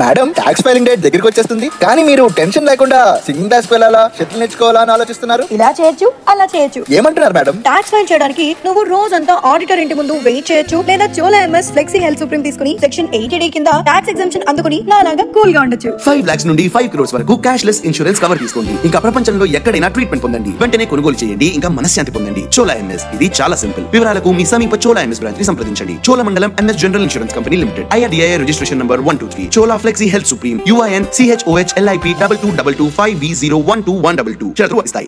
Madam tax filing date దగ్గరికి వచ్చేస్తుంది. కానీ మీరు టెన్షన్ లేకుండా సింగిల్ డాష్ వెళ్ళాలా షటిల్ నేర్చుకోవాలా అని ఆలోచిస్తున్నారు? ఇలా చేయొచ్చు అలా చేయొచ్చు. ఏమంటున్నారు మేడం? టాక్స్ ఫైల్ చేయడానికి నువ్వు రోజంతా ఆడిటర్ ఇంటి ముందు వెయిట్ చేయొచ్చు. లేదా Chola MS Flexi Health Supreme తీసుకుని సెక్షన్ ఎయిటీ డి కింద టాక్స్ ఎగ్జామ్షన్ అందుకుని నాలాగా కూల్గా ఉండొచ్చు. ఫైవ్ లాక్స్ నుండి ఫైవ్ క్రోర్స్ వరకు క్యాష్లెస్ ఇన్సూరెన్స్ కవర్ తీసుకోండి. ఇంకా ప్రపంచంలో ఎక్కడైనా ట్రీట్మెంట్ పొందండి. వెంటనే కొనుగోలు చేయండి. ఇంకా మనశ్శాంతి పొందండి. చోలా ఎంఎస్ ఇది చాలా సింపుల్ వివరాలకు మీ సమీప చోలా ఎంఎస్ బ్రాంచ్ని సంప్రదించండి Cholamandalam MS general insurance company limited IRDI registration number one two three Chola Flexi Health Supreme, UIN CHOH LIP 2222 5V01212.